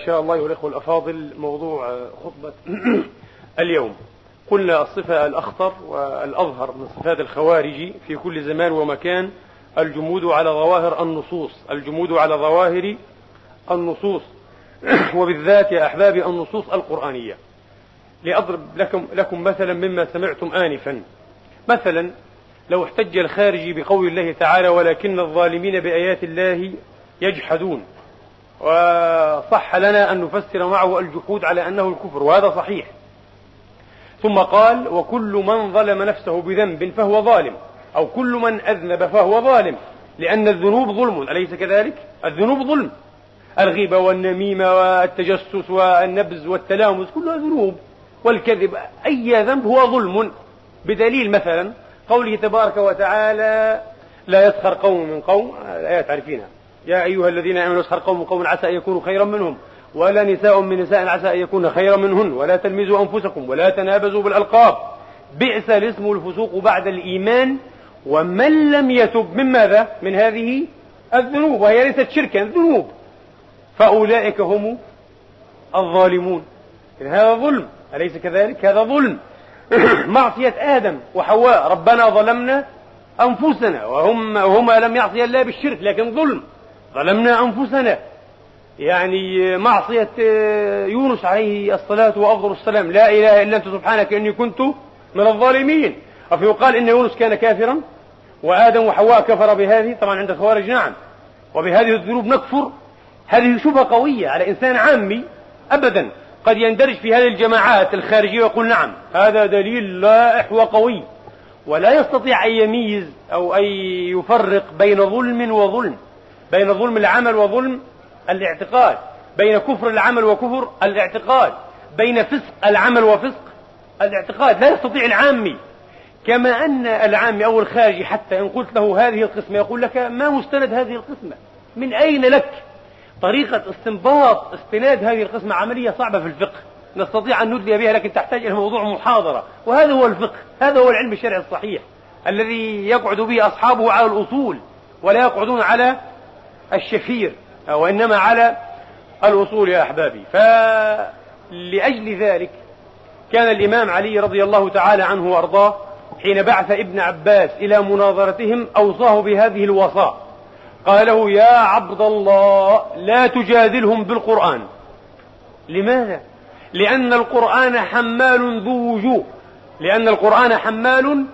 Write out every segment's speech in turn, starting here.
إن شاء الله أيها الأخوة الأفاضل موضوع خطبة اليوم. قلنا الصفة الأخطر والأظهر من صفات الخوارج في كل زمان ومكان الجمود على ظواهر النصوص الجمود على ظواهر النصوص وبالذات يا أحبابي النصوص القرآنية. لأضرب لكم, لكم مثلا مما سمعتم آنفا. مثلا لو احتج الخارجي بقول الله تعالى ولكن الظالمين بآيات الله يجحدون. وصح لنا أن نفسر معه الجحود على أنه الكفر وهذا صحيح. ثم قال وكل من ظلم نفسه بذنب فهو ظالم أو كل من أذنب فهو ظالم لأن الذنوب ظلم. أليس كذلك؟ الذنوب ظلم. الغيبة والنميمة والتجسس والنبز والتلامس كلها ذنوب والكذب أي ذنب هو ظلم. بدليل مثلا قوله تبارك وتعالى لا يسخر قوم من قوم الآيات عارفينها. يا أيها الذين آمنوا يسخر قوم قوم عسى أن يكونوا خيرا منهم. ولا نساء من نساء عسى أن يكون خيرا منهن. ولا تلمزوا أنفسكم ولا تنابزوا بالألقاب. بئس الاسم الفسوق بعد الإيمان. ومن لم يتب من ماذا؟ من هذه الذنوب. وهي ليست شركا ذنوب. فأولئك هم الظالمون. هذا ظلم. أليس كذلك؟ هذا ظلم. معصية آدم وحواء. ربنا ظلمنا أنفسنا وهم وهما لم يعصي الله بالشرك لكن ظلم. ظلمنا أنفسنا. يعني معصية يونس عليه الصلاة وأفضل السلام. لا إله إلا أنت سبحانك إني كنت من الظالمين. أفيقال إن يونس كان كافرا وآدم وحواء كفر بهذه. طبعا عند الخوارج نعم. وبهذه الذنوب نكفر. هذه شبهة قوية على إنسان عامي أبدا. قد يندرج في هذه الجماعات الخارجية ويقول نعم هذا دليل لائح وقوي. ولا يستطيع أن يميز أو أن يفرق بين ظلم وظلم. بين ظلم العمل وظلم الاعتقاد بين كفر العمل وكفر الاعتقاد بين فسق العمل وفسق الاعتقاد. لا يستطيع العامي كما أن العامي أو الخارجي حتى إن قلت له هذه القسمة يقول لك ما مستند هذه القسمة؟ من أين لك؟ طريقة استنباط استناد هذه القسمة عملية صعبة في الفقه. نستطيع أن ندلي بها لكن تحتاج إلى موضوع محاضرة. وهذا هو الفقه هذا هو العلم الشرعي الصحيح الذي يقعد به أصحابه على الأصول ولا يقعدون على الشفير وإنما على الأصول يا أحبابي. فلأجل ذلك كان الإمام علي رضي الله تعالى عنه وأرضاه حين بعث ابن عباس إلى مناظرتهم أوصاه بهذه الوصاة. قال له يا عبد الله لا تجادلهم بالقرآن. لماذا؟ لأن القرآن حمال ذو وجوه. لأن القرآن حمال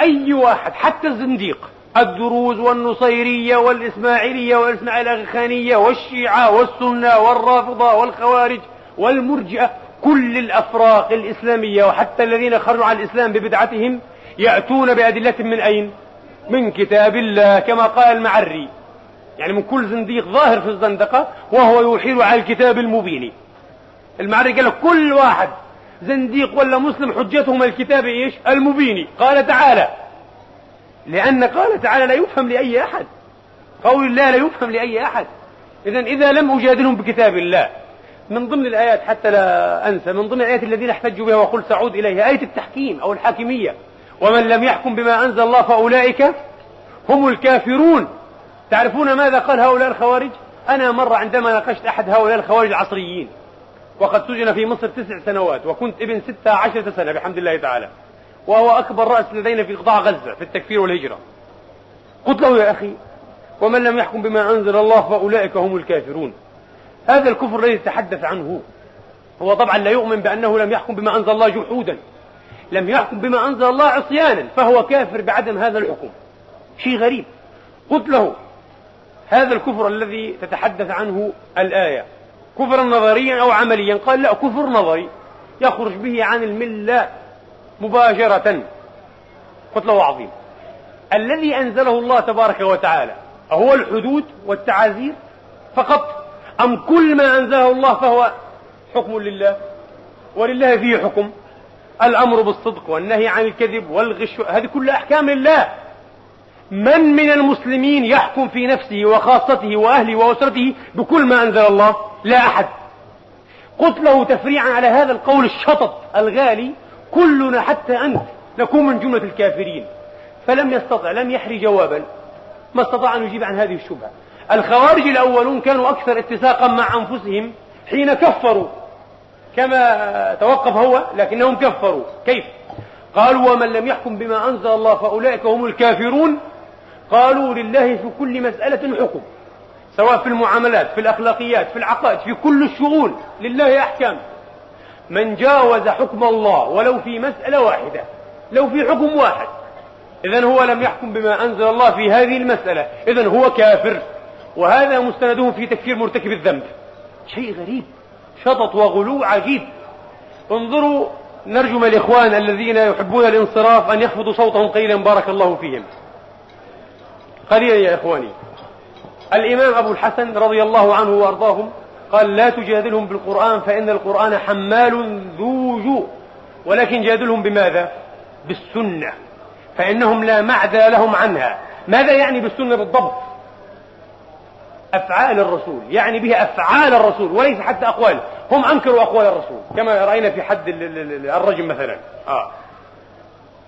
أي واحد حتى الزنديق. الدروز والنصيرية والإسماعيلية والإسماعيل الخانية والشيعة والسنة والرافضة والخوارج والمرجئة كل الأفراق الإسلامية وحتى الذين خرجوا عن الإسلام ببدعتهم يأتون بأدلة من أين؟ من كتاب الله كما قال المعري. يعني من كل زنديق ظاهر في الزندقة وهو يحيل على الكتاب المبين. المعري قال لك كل واحد زنديق ولا مسلم حجتهم الكتاب إيش؟ المبين. قال تعالى لأن قال تعالى لا يفهم لأي أحد. قول الله لا يفهم لأي أحد. إذا إذا لم أجادلهم بكتاب الله. من ضمن الآيات حتى لا أنسى من ضمن الآيات الذين احتجوا بها وقل سأعود إليها آية التحكيم أو الحاكمية. ومن لم يحكم بما أنزل الله فأولئك هم الكافرون. تعرفون ماذا قال هؤلاء الخوارج؟ أنا مرة عندما ناقشت أحد هؤلاء الخوارج العصريين. وقد سجن في مصر تسع سنوات وكنت ابن ستة عشرة سنة بحمد الله تعالى. وهو أكبر رأس لدينا في قطاع غزة في التكفير والهجرة. قلت له يا أخي ومن لم يحكم بما أنزل الله فأولئك هم الكافرون. هذا الكفر الذي تحدث عنه هو طبعا لا يؤمن بأنه لم يحكم بما أنزل الله جحودا. لم يحكم بما أنزل الله عصيانا فهو كافر بعدم هذا الحكم. شيء غريب. قلت له هذا الكفر الذي تتحدث عنه الآية كفرا نظريا أو عمليا؟ قال لا كفر نظري. يخرج به عن الملة. مباشرة. قلت له عظيم. الذي أنزله الله تبارك وتعالى أهو الحدود والتعازير فقط؟ أم كل ما أنزله الله فهو حكم لله؟ ولله فيه حكم. الأمر بالصدق والنهي عن الكذب والغش هذه كلها أحكام الله من من المسلمين يحكم في نفسه وخاصته وأهله وأسرته بكل ما أنزل الله؟ لا أحد. قلت له تفريعا على هذا القول الشطط الغالي كلنا حتى أنت نكون من جملة الكافرين. فلم يستطع لم يحري جوابا. ما استطاع أن يجيب عن هذه الشبهة. الخوارج الأولون كانوا أكثر اتساقا مع أنفسهم حين كفروا. كما توقف هو لكنهم كفروا. كيف؟ قالوا ومن لم يحكم بما أنزل الله فأولئك هم الكافرون. قالوا لله في كل مسألة حكم. سواء في المعاملات في الأخلاقيات في العقائد في كل الشؤون. لله أحكام. من جاوز حكم الله ولو في مسألة واحدة لو في حكم واحد. إذا هو لم يحكم بما أنزل الله في هذه المسألة. إذا هو كافر. وهذا مستندهم في تكفير مرتكب الذنب. شيء غريب شطط وغلو عجيب. انظروا نرجو الإخوان الذين يحبون الانصراف أن يخفضوا صوتهم قليلا. بارك الله فيهم. قليلا يا إخواني. الإمام أبو الحسن رضي الله عنه وأرضاهم قال لا تجادلهم بالقرآن فإن القرآن حمال ذو جو ولكن جادلهم بماذا؟ بالسنة. فإنهم لا معدى لهم عنها. ماذا يعني بالسنة بالضبط؟ أفعال الرسول. يعني بها أفعال الرسول وليس حتى أقوال. هم أنكروا أقوال الرسول. كما رأينا في حد الرجم مثلا. آه.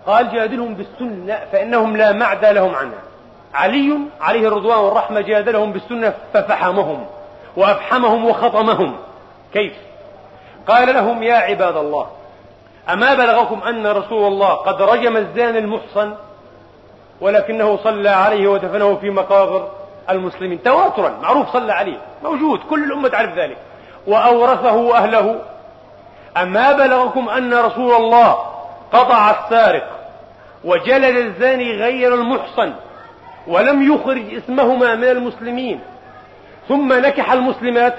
قال جادلهم بالسنة فإنهم لا معدى لهم عنها. علي عليه الرضوان والرحمة جادلهم بالسنة ففحمهم. وأفحمهم وخطمهم. كيف؟ قال لهم يا عباد الله أما بلغكم أن رسول الله قد رجم الزان المحصن ولكنه صلى عليه ودفنه في مقابر المسلمين تواترا معروف صلى عليه موجود كل الأمة تعرف ذلك. وأورثه أهله أما بلغكم أن رسول الله قطع السارق وجلد الزاني غير المحصن ولم يخرج اسمهما من المسلمين ثم نكح المسلمات.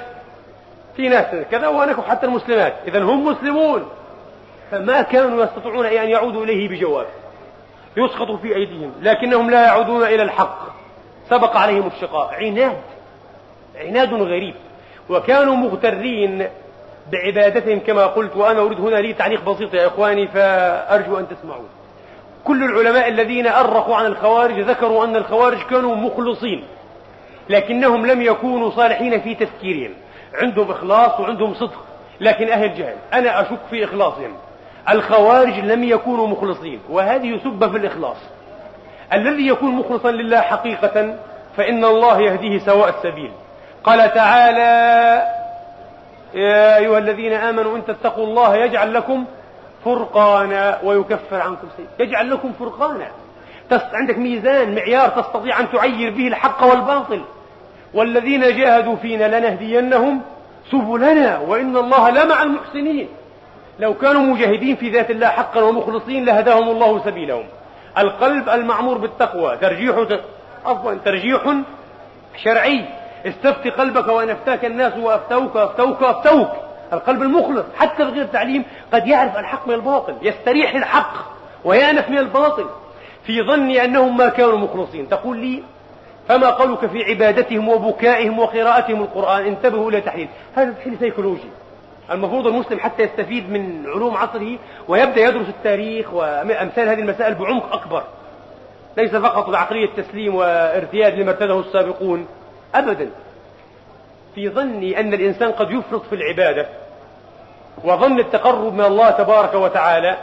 في ناس كذا ونكح حتى المسلمات. إذا هم مسلمون. فما كانوا يستطيعون أن يعودوا إليه بجواب. يسقط في أيديهم. لكنهم لا يعودون إلى الحق. سبق عليهم الشقاء. عناد. عناد غريب. وكانوا مغترين بعبادتهم كما قلت. وأنا أريد هنا لي تعليق بسيط يا إخواني فأرجو أن تسمعوا. كل العلماء الذين أرخوا عن الخوارج ذكروا أن الخوارج كانوا مخلصين. لكنهم لم يكونوا صالحين في تفكيرهم. عندهم إخلاص وعندهم صدق. لكن أهل جهل أنا أشك في إخلاصهم. الخوارج لم يكونوا مخلصين وهذه سبة في الإخلاص. الذي يكون مخلصا لله حقيقة فإن الله يهديه سواء السبيل. قال تعالى يا أيها الذين آمنوا إن تتقوا الله يجعل لكم فرقانا ويكفر عنكم سيئ يجعل لكم فرقانا. عندك ميزان معيار تستطيع أن تعير به الحق والباطل. والذين جاهدوا فينا لنهدينهم سبلنا وإن الله لمع المحسنين. لو كانوا مجاهدين في ذات الله حقا ومخلصين لهداهم الله سبيلهم. القلب المعمور بالتقوى ترجيح عفوا ترجيح شرعي. استفت قلبك وان افتاك الناس وأفتوك وأفتوك وأفتوك. القلب المخلص حتى بغير تعليم قد يعرف الحق من الباطل يستريح الحق ويأنف من الباطل. في ظني أنهم ما كانوا مخلصين. تقول لي فما قولك في عبادتهم وبكائهم وقراءتهم القرآن؟ انتبهوا إلى تحليل هذا تحليل سيكولوجي. المفروض المسلم حتى يستفيد من علوم عصره ويبدأ يدرس التاريخ وأمثال هذه المسائل بعمق أكبر. ليس فقط بعقلية تسليم وارتياد لما ارتده السابقون. أبدا. في ظني أن الإنسان قد يفرط في العبادة وظن التقرب من الله تبارك وتعالى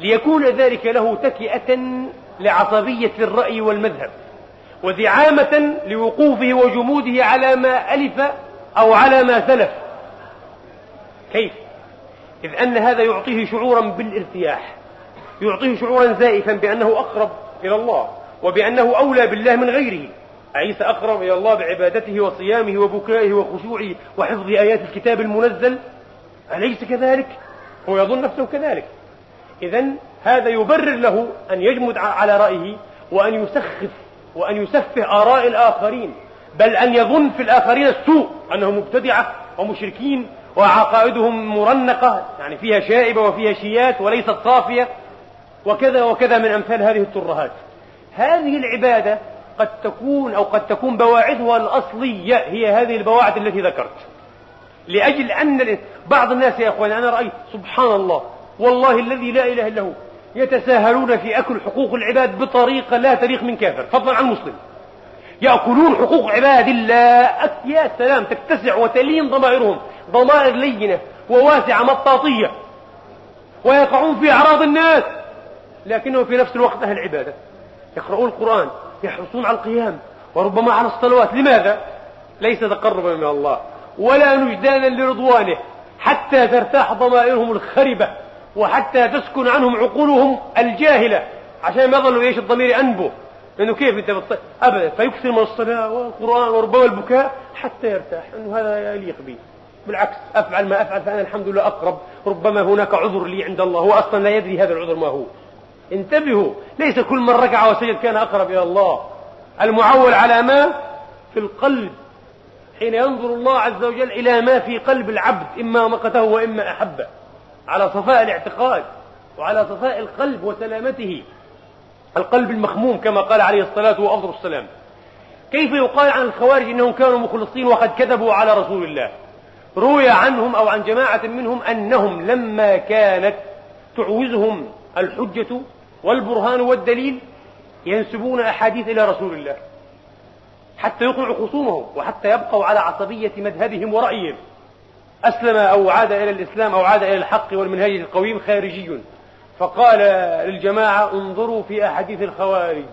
ليكون ذلك له تكئة لعصبية الرأي والمذهب. ودعامة لوقوفه وجموده على ما ألف أو على ما سلف كيف؟ إذ أن هذا يعطيه شعورا بالارتياح يعطيه شعورا زائفا بأنه أقرب إلى الله وبأنه أولى بالله من غيره عيسى أقرب إلى الله بعبادته وصيامه وبكائه وخشوعه وحفظ آيات الكتاب المنزل أليس كذلك؟ هو يظن نفسه كذلك إذا هذا يبرر له أن يجمد على رأيه وأن يسخف وأن يسفه آراء الآخرين بل أن يظن في الآخرين السوء أنهم مبتدعة ومشركين وعقائدهم مرنقة يعني فيها شائبة وفيها شيات وليست صافية وكذا وكذا من أمثال هذه الترهات. هذه العبادة قد تكون أو قد تكون بواعثها الأصلية هي هذه البواعث التي ذكرت. لأجل أن بعض الناس يا أخواني أنا رأيت سبحان الله والله الذي لا إله إلا هو يتساهلون في أكل حقوق العباد بطريقة لا تليق من كافر. فضلا عن مسلم يأكلون حقوق عباد الله يا سلام تتسع وتلين ضمائرهم. ضمائر لينة وواسعة مطاطية. ويقعون في أعراض الناس. لكنهم في نفس الوقت أهل عبادة. يقرؤون القرآن يحرصون على القيام. وربما على الصلوات. لماذا؟ ليس تقربا من الله. ولا نجدانا لرضوانه. حتى ترتاح ضمائرهم الخربة. وحتى تسكن عنهم عقولهم الجاهلة عشان ما يظلوا إيش الضمير أنبه انه كيف أنت بتص... ابدا فيكثر من الصلاة والقرآن وربما البكاء حتى يرتاح إنه هذا يليق بي. بالعكس أفعل ما أفعل فأنا الحمد لله أقرب. ربما هناك عذر لي عند الله هو أصلا لا يدري هذا العذر ما هو. انتبهوا ليس كل من ركع وسجد كان أقرب إلى الله. المعول على ما؟ في القلب. حين ينظر الله عز وجل إلى ما في قلب العبد إما مقته وإما أحبه. على صفاء الاعتقاد وعلى صفاء القلب وسلامته. القلب المخموم كما قال عليه الصلاة وأفضل السلام. كيف يقال عن الخوارج إنهم كانوا مخلصين وقد كذبوا على رسول الله؟ روي عنهم أو عن جماعة منهم أنهم لما كانت تعوزهم الحجة والبرهان والدليل ينسبون أحاديث إلى رسول الله. حتى يقنعوا خصومهم وحتى يبقوا على عصبية مذهبهم ورأيهم. أسلم أو عاد إلى الإسلام أو عاد إلى الحق والمنهج القويم خارجي. فقال للجماعة انظروا في أحاديث الخوارج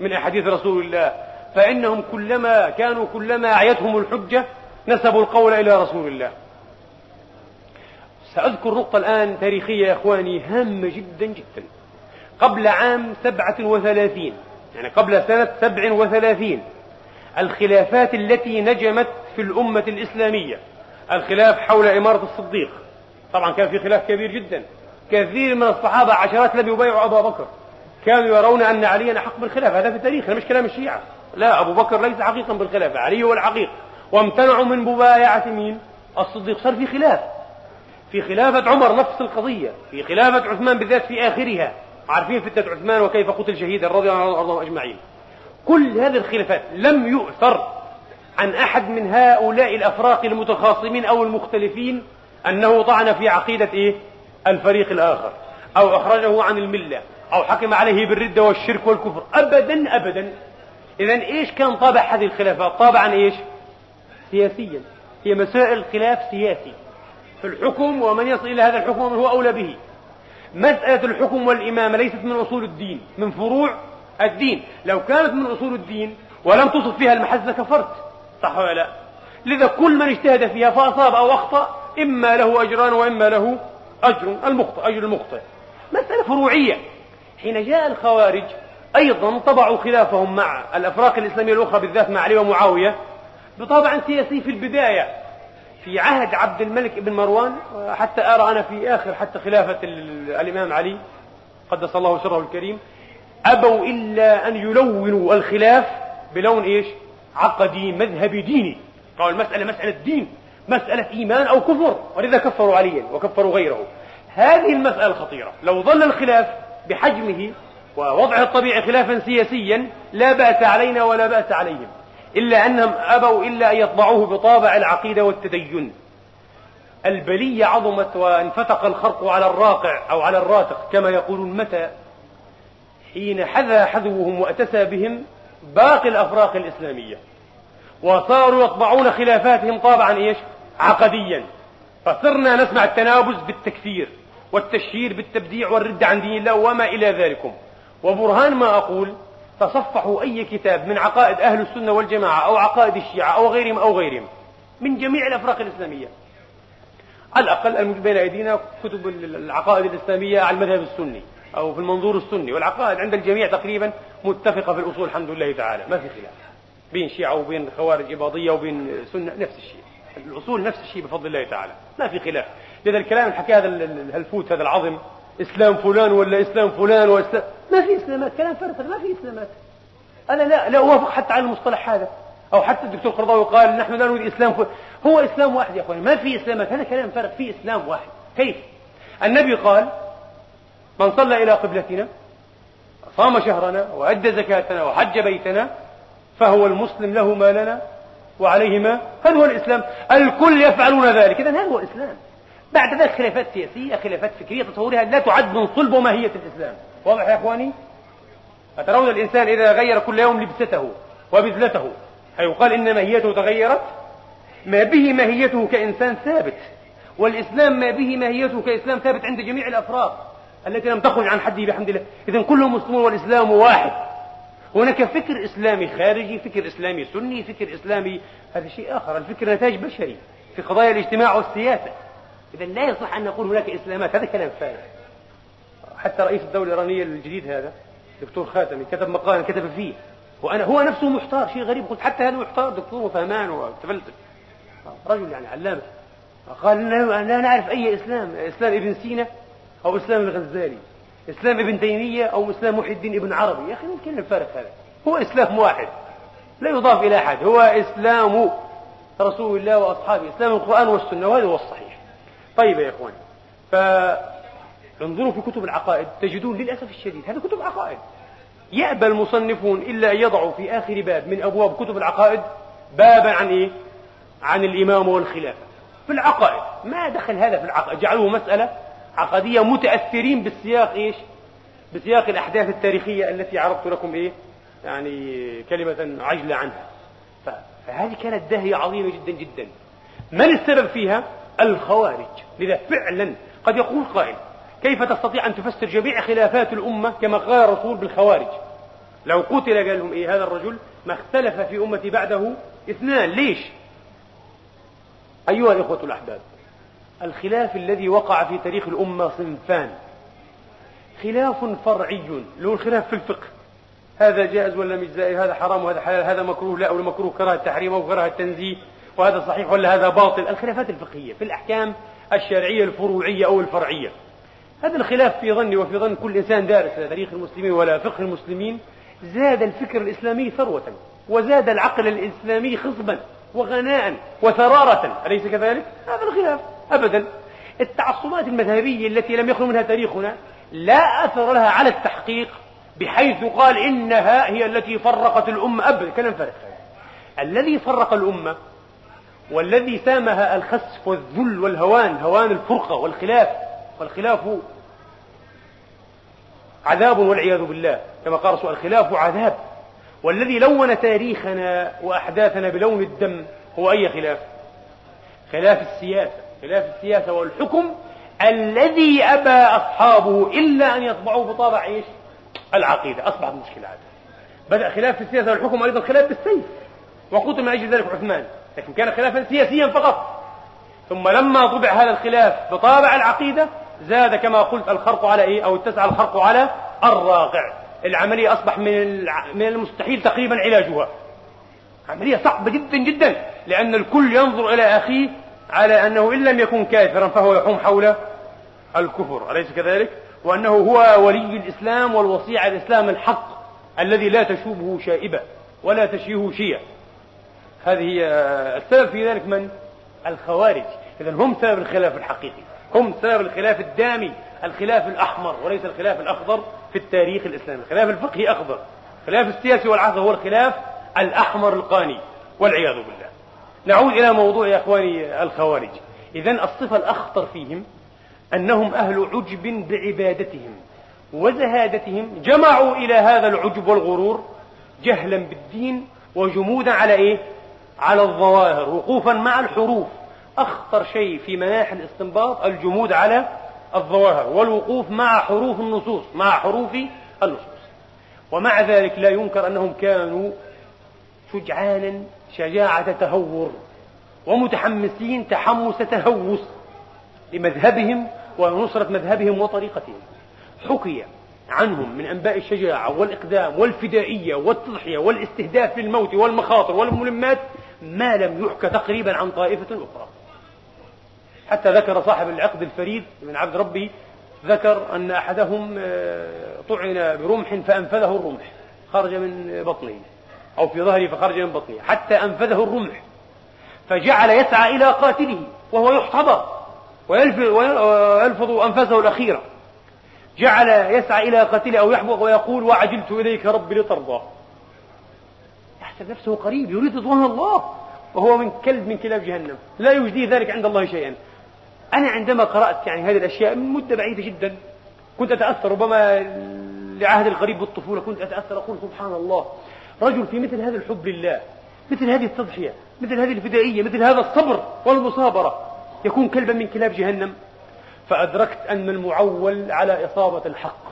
من أحاديث رسول الله. فإنهم كلما كانوا كلما أعيتهم الحجة نسبوا القول إلى رسول الله. سأذكر نقطة الآن تاريخية يا إخواني هامة جدا جدا. قبل عام سبعة وثلاثين يعني قبل سنة سبع وثلاثين الخلافات التي نجمت في الأمة الإسلامية. الخلاف حول إمارة الصديق. طبعا كان في خلاف كبير جدا. كثير من الصحابة عشرات لم يبايعوا أبا بكر. كانوا يرون أن عليا أحق بالخلافة هذا في التاريخ مش كلام الشيعة. لا أبو بكر ليس حقيقا بالخلافة علي هو الحقيق وامتنعوا من مبايعة مين؟ الصديق. صار في خلاف. في خلافة عمر نفس القضية. في خلافة عثمان بالذات في آخرها. عارفين فتنة عثمان وكيف قتل شهيدا رضي الله عنهم أجمعين. كل هذه الخلافات لم يؤثر عن أحد من هؤلاء الأفراق المتخاصمين أو المختلفين أنه طعن في عقيدة إيه؟ الفريق الآخر أو أخرجه عن الملة أو حكم عليه بالردة والشرك والكفر. أبدا أبدا. إذا إيش كان طابع هذه الخلافات؟ طابعا إيش؟ سياسيا. هي مسائل خلاف سياسي. في الحكم ومن يصل إلى هذا الحكم ومن هو أولى به. مسألة الحكم والإمامة ليست من أصول الدين من فروع الدين. لو كانت من أصول الدين ولم تصف فيها المحز كفرت. صح ولا لا؟ لذا كل من اجتهد فيها فأصاب أو أخطأ إما له أجران وإما له أجر المخطئ أجر المخطئ. مسألة فروعية. حين جاء الخوارج أيضا طبعوا خلافهم مع الأفراق الإسلامية الأخرى بالذات مع علي ومعاوية بطابع سياسي في البداية. في عهد عبد الملك بن مروان حتى أرى أنا في آخر حتى خلافة الإمام علي قدس الله سره الكريم أبوا إلا أن يلونوا الخلاف بلون إيش؟ عقدي مذهبي ديني. قالوا المسألة مسألة دين مسألة إيمان أو كفر ولذا كفروا عليا وكفروا غيره. هذه المسألة خطيرة لو ظل الخلاف بحجمه ووضعه الطبيعي خلافا سياسيا لا بأس علينا ولا بأس عليهم. إلا أنهم أبوا إلا أن يطبعوه بطابع العقيدة والتدين. البلية عظمت وانفتق الخرق على الراقع أو على الراتق كما يقولون متى؟ حين حذى حذوهم وأتسى بهم باقي الأفراق الإسلامية. وصاروا يطبعون خلافاتهم طابعا إيش؟ عقديا. فصرنا نسمع التنابز بالتكفير والتشهير بالتبديع والرد عن دين الله وما إلى ذلكم. وبرهان ما أقول تصفحوا أي كتاب من عقائد أهل السنة والجماعة أو عقائد الشيعة أو غيرهم أو غيرهم من جميع الأفراق الإسلامية. على الأقل بين أيدينا كتب العقائد الإسلامية على المذهب السني. أو في المنظور السني والعقائد عند الجميع تقريبا متفقة في الأصول الحمد لله تعالى. ما في خلاف. بين شيعة وبين خوارج إباضية وبين سنة نفس الشيء. الأصول نفس الشيء بفضل الله تعالى. ما في خلاف. لذا الكلام الحكي هذا الهلفوت هذا العظم إسلام فلان ولا إسلام فلان وإسلام ما في إسلامات. كلام فارغ ما في إسلامات. أنا لا لا أوافق حتى على المصطلح هذا. أو حتى الدكتور قرضاوي قال نحن لا نريد إسلام فلان. هو إسلام واحد يا أخواني. ما في إسلامات. هذا كلام فارغ. في إسلام واحد. كيف؟ النبي قال من صلى إلى قبلتنا صام شهرنا وأدى زكاتنا وحج بيتنا فهو المسلم له ما لنا وعليه ما هذا هو الإسلام؟ الكل يفعلون ذلك. إذا هذا هو الإسلام بعد ذلك خلافات سياسية خلافات فكرية تصورها لا تعد من صلب وماهية الإسلام. واضح يا إخواني؟ أترون الإنسان إذا غير كل يوم لبسته وبذلته هيقال إن ماهيته تغيرت؟ ما به ماهيته كإنسان ثابت. والإسلام ما به ماهيته كإسلام ثابت عند جميع الأفراد. التي لم تخرج عن حده بحمد الله. إذا كلهم مسلمون والإسلام واحد. هناك فكر إسلامي خارجي فكر إسلامي سني فكر إسلامي هذا شيء آخر. الفكر نتاج بشري في قضايا الاجتماع والسياسة. إذا لا يصح أن نقول هناك إسلامات. هذا كلام فارغ. حتى رئيس الدولة الإيرانية الجديد هذا دكتور خاتمي كتب مقالا كتب فيه. وأنا هو نفسه محتار شيء غريب. قلت حتى هذا محتار دكتور وفهمان وتفلسف رجل يعني علامة. قال لا نعرف أي إسلام. إسلام ابن سينا. أو إسلام الغزالي إسلام ابن تيمية أو إسلام محي الدين ابن عربي. يا أخي ممكن الفرق هذا. هو إسلام واحد لا يضاف إلى أحد. هو إسلام رسول الله وأصحابه إسلام القرآن والسنة وهذا هو الصحيح. طيب يا إخواني فانظروا في كتب العقائد تجدون للأسف الشديد هذه كتب عقائد. يأبى المصنفون إلا أن يضعوا في آخر باب من أبواب كتب العقائد بابا عن إيه؟ عن الإمام والخلافة. في العقائد ما دخل هذا في العقائد؟ جعلوه مسألة عقدية متأثرين بالسياق إيش؟ بسياق الأحداث التاريخية التي عرضت لكم إيه؟ يعني كلمة عجلة عنها. فهذه كانت داهية عظيمة جدا جدا. من السبب فيها؟ الخوارج. لذا فعلا قد يقول قائل كيف تستطيع أن تفسر جميع خلافات الأمة كما قال الرسول بالخوارج؟ لو قتل قال لهم إيه هذا الرجل؟ ما اختلف في أمتي بعده اثنان. ليش؟ أيها الإخوة الأحباب الخلاف الذي وقع في تاريخ الأمة صنفان خلاف فرعي. له الخلاف في الفقه. هذا جائز ولا مش جائز؟ هذا حرام وهذا حلال؟ هذا مكروه؟ لا. ولا مكروه كراهة التحريم أو كراهة التنزيه؟ وهذا صحيح ولا هذا باطل؟ الخلافات الفقهية في الأحكام الشرعية الفروعية أو الفرعية. هذا الخلاف في ظني وفي ظن كل إنسان دارس تاريخ المسلمين ولا فقه المسلمين. زاد الفكر الإسلامي ثروة وزاد العقل الإسلامي خصبا وغناء وثرارة. أليس كذلك؟ هذا الخلاف. أبدا. التعصبات المذهبية التي لم يخلو منها تاريخنا لا أثر لها على التحقيق بحيث قال إنها هي التي فرقت الأمة. أبدا كلام فارغ. الذي فرق الأمة والذي سامها الخسف والذل والهوان هوان الفرقة والخلاف والخلاف عذاب والعياذ بالله كما قال رسول الخلاف عذاب. والذي لون تاريخنا وأحداثنا بلون الدم هو أي خلاف؟ خلاف السياسة. خلاف السياسة والحكم الذي أبى أصحابه إلا أن يطبعوه بطابع إيش؟ العقيدة. أصبحت مشكلة هذا بدأ خلاف في السياسة والحكم أيضا خلاف بالسيف وقتل من أجل ذلك عثمان لكن كان خلافا سياسيا فقط. ثم لما طبع هذا الخلاف بطابع العقيدة زاد كما قلت الخرق على إيه؟ أو اتسع الخرق على الراقع. العملية أصبح من من المستحيل تقريبا علاجها. عملية صعبة جدا جدا لأن الكل ينظر إلى أخيه على أنه إن لم يكن كافرا فهو يحوم حول الكفر أليس كذلك؟ وأنه هو ولي الإسلام والوصي على الإسلام الحق الذي لا تشوبه شائبة ولا تشيه شيع هذه السبب في ذلك من؟ الخوارج إذا هم سبب الخلاف الحقيقي هم سبب الخلاف الدامي الخلاف الأحمر وليس الخلاف الأخضر في التاريخ الإسلامي الخلاف الفقهي أخضر الخلاف السياسي والعصر هو الخلاف الأحمر القاني والعياذ بالله نعود إلى موضوع يا أخواني الخوارج. إذا الصفة الأخطر فيهم أنهم أهل عجب بعبادتهم وزهادتهم. جمعوا إلى هذا العجب والغرور جهلا بالدين وجمودا على إيه؟ على الظواهر وقوفا مع الحروف. أخطر شيء في مناحي الاستنباط الجمود على الظواهر والوقوف مع حروف النصوص مع حروف النصوص. ومع ذلك لا ينكر أنهم كانوا شجعانا شجاعة تهور ومتحمسين تحمس تهوس لمذهبهم ونصرة مذهبهم وطريقتهم. حكي عنهم من أنباء الشجاعة والإقدام والفدائية والتضحية والاستهداف للموت والمخاطر والملمات ما لم يحكى تقريبا عن طائفة أخرى. حتى ذكر صاحب العقد الفريد من عبد ربي ذكر أن أحدهم آه، طعن برمح فأنفذه الرمح خرج من بطنه. أو في ظهره فخرج من بطنه حتى أنفذه الرمح فجعل يسعى إلى قاتله وهو يحتضر ويلفظ أنفاسه الأخيرة. جعل يسعى إلى قاتله أو يحبط ويقول وعجلت إليك ربي لترضى. يحسب نفسه قريب يريد رضوان الله وهو من كلب من كلاب جهنم. لا يجدي ذلك عند الله شيئا. أنا عندما قرأت يعني هذه الأشياء من مدة بعيدة جدا كنت أتأثر ربما لعهد القريب بالطفولة كنت أتأثر أقول سبحان الله. رجل في مثل هذا الحب لله مثل هذه التضحية مثل هذه الفدائية مثل هذا الصبر والمصابرة يكون كلبا من كلاب جهنم. فأدركت أن المعول على إصابة الحق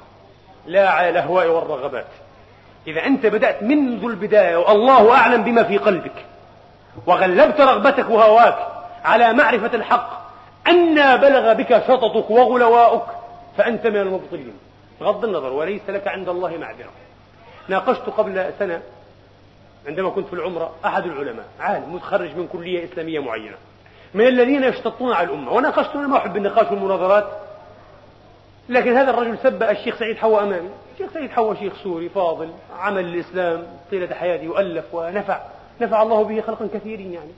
لا على الأهواء والرغبات. إذا أنت بدأت منذ البداية والله أعلم بما في قلبك وغلبت رغبتك وهواك على معرفة الحق أن بلغ بك شططك وغلواؤك فأنت من المبطلين. بغض النظر وليس لك عند الله معذرة. ناقشت قبل سنة عندما كنت في العمرة أحد العلماء عالم متخرج من كلية إسلامية معينة من الذين يشتطون على الأمة وناقشت أنا ما أحب النقاش والمناظرات لكن هذا الرجل سب الشيخ سعيد حوا أمامي. الشيخ سعيد حوا شيخ سوري فاضل عمل الإسلام طيلة حياته وألف ونفع نفع الله به خلقا كثيرين يعني.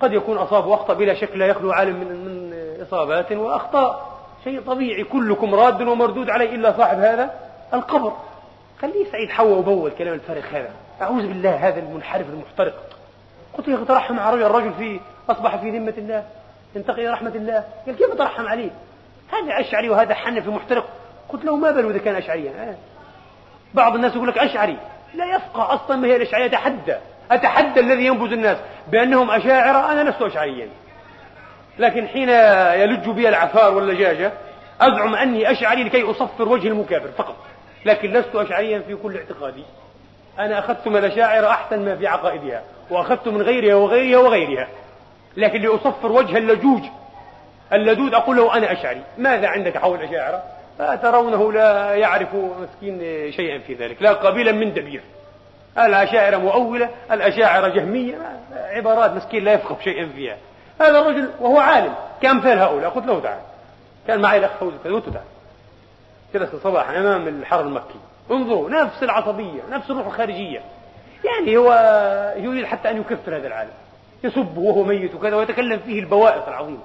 قد يكون أصاب وأخطأ بلا شك لا يخلو عالم من من إصابات وأخطاء شيء طبيعي كلكم راد ومردود عليه إلا صاحب هذا القبر. خليه سعيد حوا وبول كلام الفارغ هذا. أعوذ بالله هذا المنحرف المحترق. قلت له ترحم على الرجل في أصبح في ذمة الله ينتقي رحمة الله. قال كيف ترحم عليه؟ هذا أشعري وهذا حنفي محترق قلت له ما بلو إذا كان أشعريا؟ آه. بعض الناس يقول لك أشعري. لا يفقه أصلا ما هي الأشعرية أتحدى. أتحدى الذي ينبذ الناس بأنهم أشاعرة أنا لست أشعريا. لكن حين يلج بي العفار واللجاجة أزعم أني أشعري لكي أصفر وجه المكابر فقط. لكن لست أشعريا في كل اعتقادي. أنا أخذت من الأشاعرة أحسن ما في عقائدها وأخذت من غيرها وغيرها وغيرها. لكن لأصفر وجه اللجوج اللدود أقول له أنا أشعري. ماذا عندك حول الأشاعرة؟ فترونه لا يعرف مسكين شيئا في ذلك لا قبيلا من دبير. الأشاعرة مؤولة الأشاعرة جهمية عبارات مسكين لا يفقه شيئا فيها. هذا الرجل وهو عالم كأمثال هؤلاء. قلت له تعال. كان معي الأخ فوزي قلت تعال. جلس صباحا أمام الحرم المكي. انظروا نفس العصبية نفس الروح الخارجية. يعني هو يريد حتى أن يكفر هذا العالم. يسب وهو ميت وكذا ويتكلم فيه البوائق العظيمة.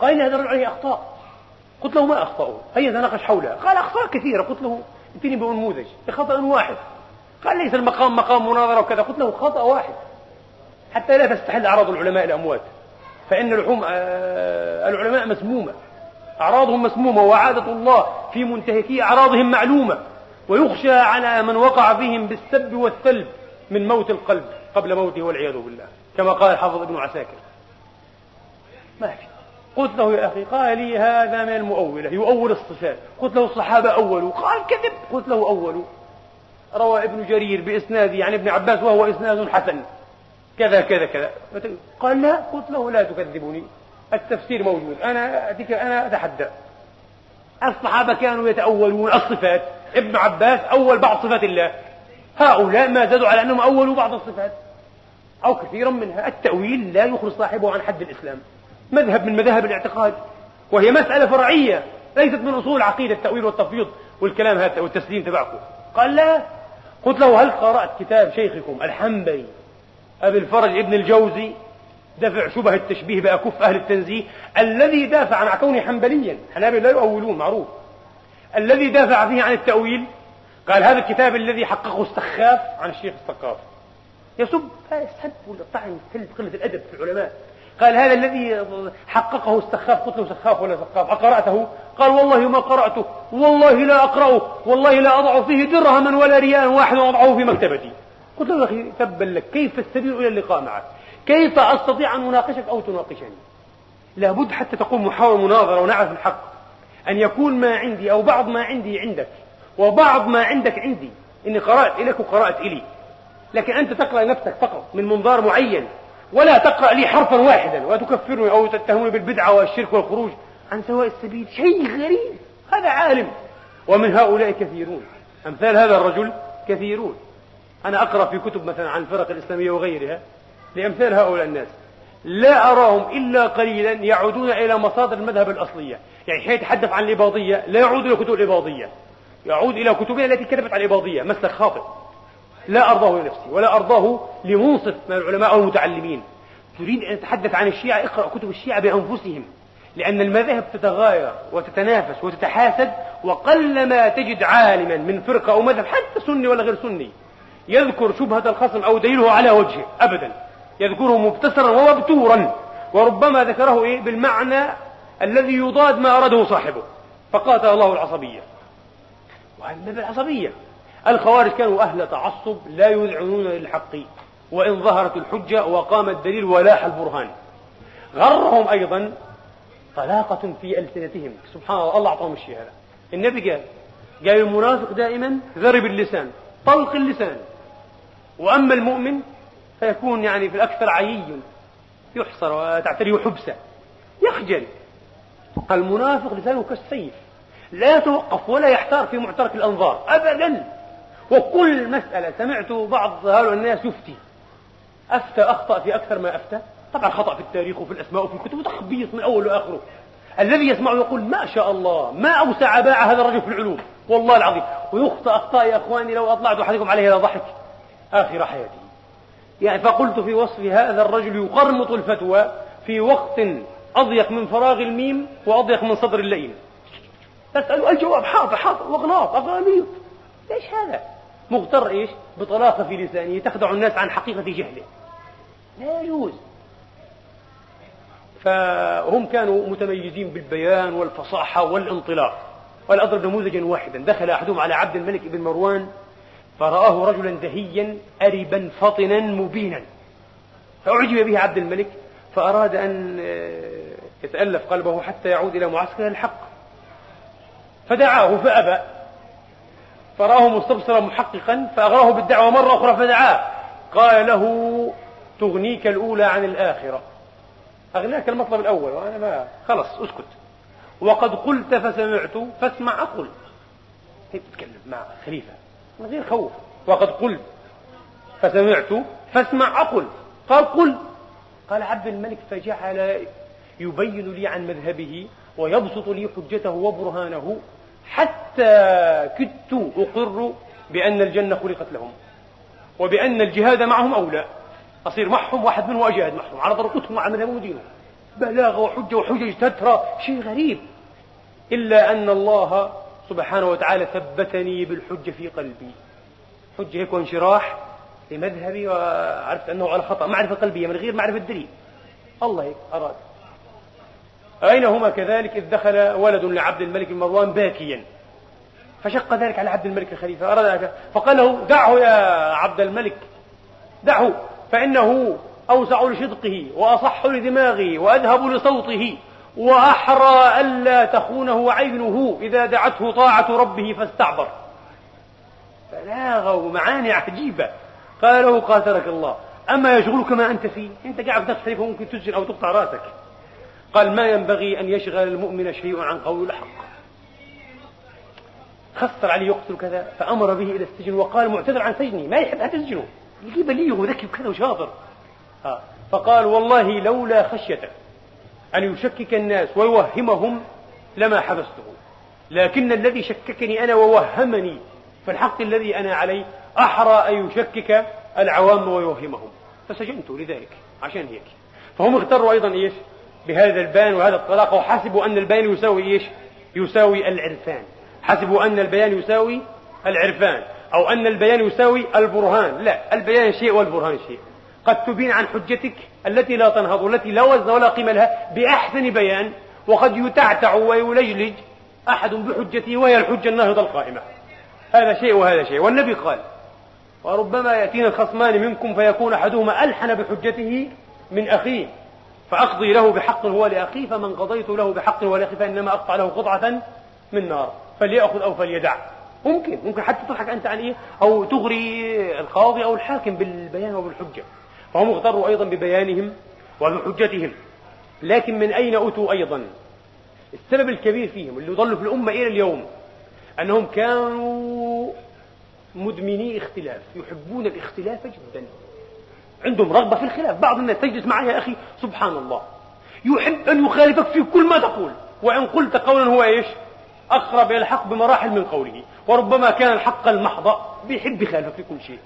قال لي هذا الرجل عليه أخطاء. قلت له ما أخطأه؟ هيا نتناقش حولها قال أخطاء كثيرة. قلت له ائتني بنموذج خطأ واحد. قال ليس المقام مقام مناظرة وكذا. قلت له خطأ واحد. حتى لا تستحل أعراض العلماء الأموات. فإن لحوم آه، العلماء مسمومة. أعراضهم مسمومة وعادة الله في منتهكي أعراضهم معلومة ويخشى على من وقع فيهم بالسب والثلب من موت القلب قبل موته والعياذ بالله كما قال حافظ ابن عساكر. ما في قلت له يا أخي قال لي هذا من المؤولة يؤول الصفات. قلت له الصحابة أولوا قال كذب. قلت له أولوا. روى ابن جرير بإسناده عن ابن عباس وهو إسناد حسن. كذا كذا كذا. قال لا. قلت له لا تكذبني التفسير موجود. أنا أتيك أنا أتحدى الصحابة كانوا يتأولون الصفات. ابن عباس أول بعض صفات الله. هؤلاء ما زادوا على أنهم أولوا بعض الصفات. أو كثيرا منها التأويل لا يخرج صاحبه عن حد الإسلام. مذهب من مذاهب الاعتقاد. وهي مسألة فرعية. ليست من أصول العقيدة التأويل والتفويض والكلام هذا والتسليم تبعكم. قال لا. قلت له هل قرأت كتاب شيخكم الحنبلي أبي الفرج ابن الجوزي؟ دفع شبه التشبيه بأكف أهل التنزيه. الذي دافع عن كونه حنبليا حنابل لا يؤولون معروف. الذي دافع فيه عن التأويل قال هذا الكتاب الذي حققه السخاف عن الشيخ السقاف. يسب يسب ولا طعن قلة الأدب في العلماء. قال هذا الذي حققه السخاف قلت له سخاف ولا سخاف؟ أقرأته؟ قال والله ما قرأته. والله لا أقرأه. والله لا أضع فيه درهما ولا ريالا واحدا أضعه في مكتبتي. قلت له يا أخي تبا لك كيف السبيل إلى اللقاء معك؟ كيف أستطيع أن أناقشك أو تناقشني؟ لابد حتى تقوم محاور مناظرة ونعرف الحق. أن يكون ما عندي أو بعض ما عندي عندك وبعض ما عندك عندي. إني قرأت إليك وقرأت إلي. لكن أنت تقرأ نفسك فقط من منظار معين ولا تقرأ لي حرفا واحدا وتكفرني أو تتهمني بالبدعة والشرك والخروج عن سواء السبيل. شيء غريب. هذا عالم. ومن هؤلاء كثيرون. أمثال هذا الرجل كثيرون. أنا أقرأ في كتب مثلا عن الفرق الإسلامية وغيرها. لأمثال هؤلاء الناس. لا أراهم إلا قليلا يعودون إلى مصادر المذهب الأصلية. يعني حين يتحدث عن الإباضية لا يعود إلى كتب الإباضية. يعود إلى كتبنا التي كتبت عن الإباضية. مسلك خاطئ. لا أرضاه لنفسي ولا أرضاه لمنصف من العلماء أو المتعلمين. تريد أن تتحدث عن الشيعة اقرأ كتب الشيعة بأنفسهم. لأن المذاهب تتغاير وتتنافس وتتحاسد وقلما تجد عالما من فرقة أو مذهب حتى سني ولا غير سني. يذكر شبهة الخصم أو دليله على وجهه أبدا. يذكره مبتسرا ومبتورا وربما ذكره إيه؟ بالمعنى الذي يضاد ما أراده صاحبه. فقاتل الله العصبية. وهذه العصبية. الخوارج كانوا أهل تعصب لا يذعنون للحق وإن ظهرت الحجة وقام الدليل ولاح البرهان. غرهم أيضا طلاقة في ألسنتهم. سبحان الله الله أعطاهم الشيء هذا. النبي قال قال المنافق دائما ضرب اللسان طلق اللسان. وأما المؤمن فيكون يعني في الأكثر عيي يحصر وتعتريه حبسة يخجل. المنافق لسانه كالسيف. لا يتوقف ولا يحتار في معترك الأنظار أبدا. وكل مسألة سمعت بعض هؤلاء الناس يفتي. أفتى أخطأ في أكثر ما أفتى. طبعا خطأ في التاريخ وفي الأسماء وفي الكتب تخبيص من أول وآخره الذي يسمعه يقول ما شاء الله ما أوسع باع هذا الرجل في العلوم. والله العظيم. ويخطأ أخطاء يا أخواني لو أطلعت أحدكم عليه ضحك. آخر حياته يعني فقلت في وصف هذا الرجل يقرمط الفتوى في وقت أضيق من فراغ الميم وأضيق من صدر اللئيم. تسأل الجواب حاضر حاضر وغلاط أغاليط ليش هذا؟ مغتر إيش؟ بطلاقة في لسانه تخدع الناس عن حقيقة جهله. لا يجوز. فهم كانوا متميزين بالبيان والفصاحة والانطلاق. ولأضرب نموذجا واحدا. دخل أحدهم على عبد الملك بن مروان فرآه رجلا دهيا أربا فطنا مبينا. فأعجب به عبد الملك فأراد أن آه، يتألف قلبه حتى يعود إلى معسكر الحق. فدعاه فأبى. فرآه مستبصرا محققا فأغراه بالدعوة مرة أخرى فدعاه. قال له تغنيك الأولى عن الآخرة. أغناك المطلب الأول وأنا ما خلص أسكت. وقد قلت فسمعت فاسمع هيك تتكلم مع خليفة. من غير خوف. وقد قلت فسمعت فاسمع أقل. قال قل. قال عبد الملك فجعل يبين لي عن مذهبه ويبسط لي حجته وبرهانه حتى كدت أقر بأن الجنة خلقت لهم وبأن الجهاد معهم أولى. أصير معهم واحد منهم وأجاهد معهم. على طريقتهم وعلى مذهبهم ودينهم. بلاغة وحجة وحجج تترى. شيء غريب. إلا أن الله سبحانه وتعالى ثبتني بالحجة في قلبي. حجة هيك وانشراح لمذهبي وعرفت أنه على خطأ. معرفة قلبية من غير معرفة دليل. الله هيك أراد. أين هما كذلك؟ إذ دخل ولد لعبد الملك بن مروان باكيا. فشق ذلك على عبد الملك الخليفة. أراد فقال له دعه يا عبد الملك. دعه. فإنه أوسع لشدقه وأصح لدماغه وأذهب لصوته. وأحرى ألا تخونه عينه إذا دعته طاعة ربه فاستعبر. بلاغة ومعاني عجيبة. قال له قاتلك الله. أما يشغلك ما أنت فيه؟ أنت قاعد تخسر وممكن تسجن أو تقطع راسك. قال ما ينبغي أن يشغل المؤمن شيء عن قول الحق. خسر عليه يقتل كذا فأمر به إلى السجن وقال معتذر عن سجني ما يحب أن تسجنه يجيب بليه وذكي وكذا وشاطر. آه. فقال والله لولا خشية أن يشكك الناس ويوهمهم لما حبسته. لكن الذي شككني أنا ووهمني في الحق الذي أنا عليه أحرى أن يشكك العوام ويوهمهم. فسجنته لذلك عشان هيك. فهم اغتروا أيضا إيش؟ بهذا البيان وهذا الطلاق وحسبوا أن البيان يساوي إيش؟ يساوي العرفان. حسبوا أن البيان يساوي العرفان أو أن البيان يساوي البرهان. لا البيان شيء والبرهان شيء. قد تبين عن حجتك التي لا تنهض والتي لا وزن ولا قيمة لها بأحسن بيان وقد يتعتع ويلجلج أحد بحجته وهي الحجة الناهضة القائمة. هذا شيء وهذا شيء. والنبي قال وربما يأتينا الخصمان منكم فيكون أحدهما ألحن بحجته من أخيه فأقضي له بحق هو لأخيه فمن قضيت له بحق هو لأخيه فإنما أقطع له قطعة من نار فليأخذ أو فليدع. ممكن ممكن حتى تضحك أنت عن إيه أو تغري القاضي أو الحاكم بالبيان وبالحجة. فهم اغتروا أيضا ببيانهم وبحجتهم. لكن من أين أتوا أيضا؟ السبب الكبير فيهم اللي يظل في الأمة إلى اليوم أنهم كانوا مدمني اختلاف يحبون الاختلاف جدا. عندهم رغبة في الخلاف بعض الناس تجلس معي يا أخي سبحان الله. يحب أن يخالفك في كل ما تقول وإن قلت قولا هو إيش؟ أقرب إلى الحق بمراحل من قوله وربما كان الحق المحض بيحب يخالفك في كل شيء.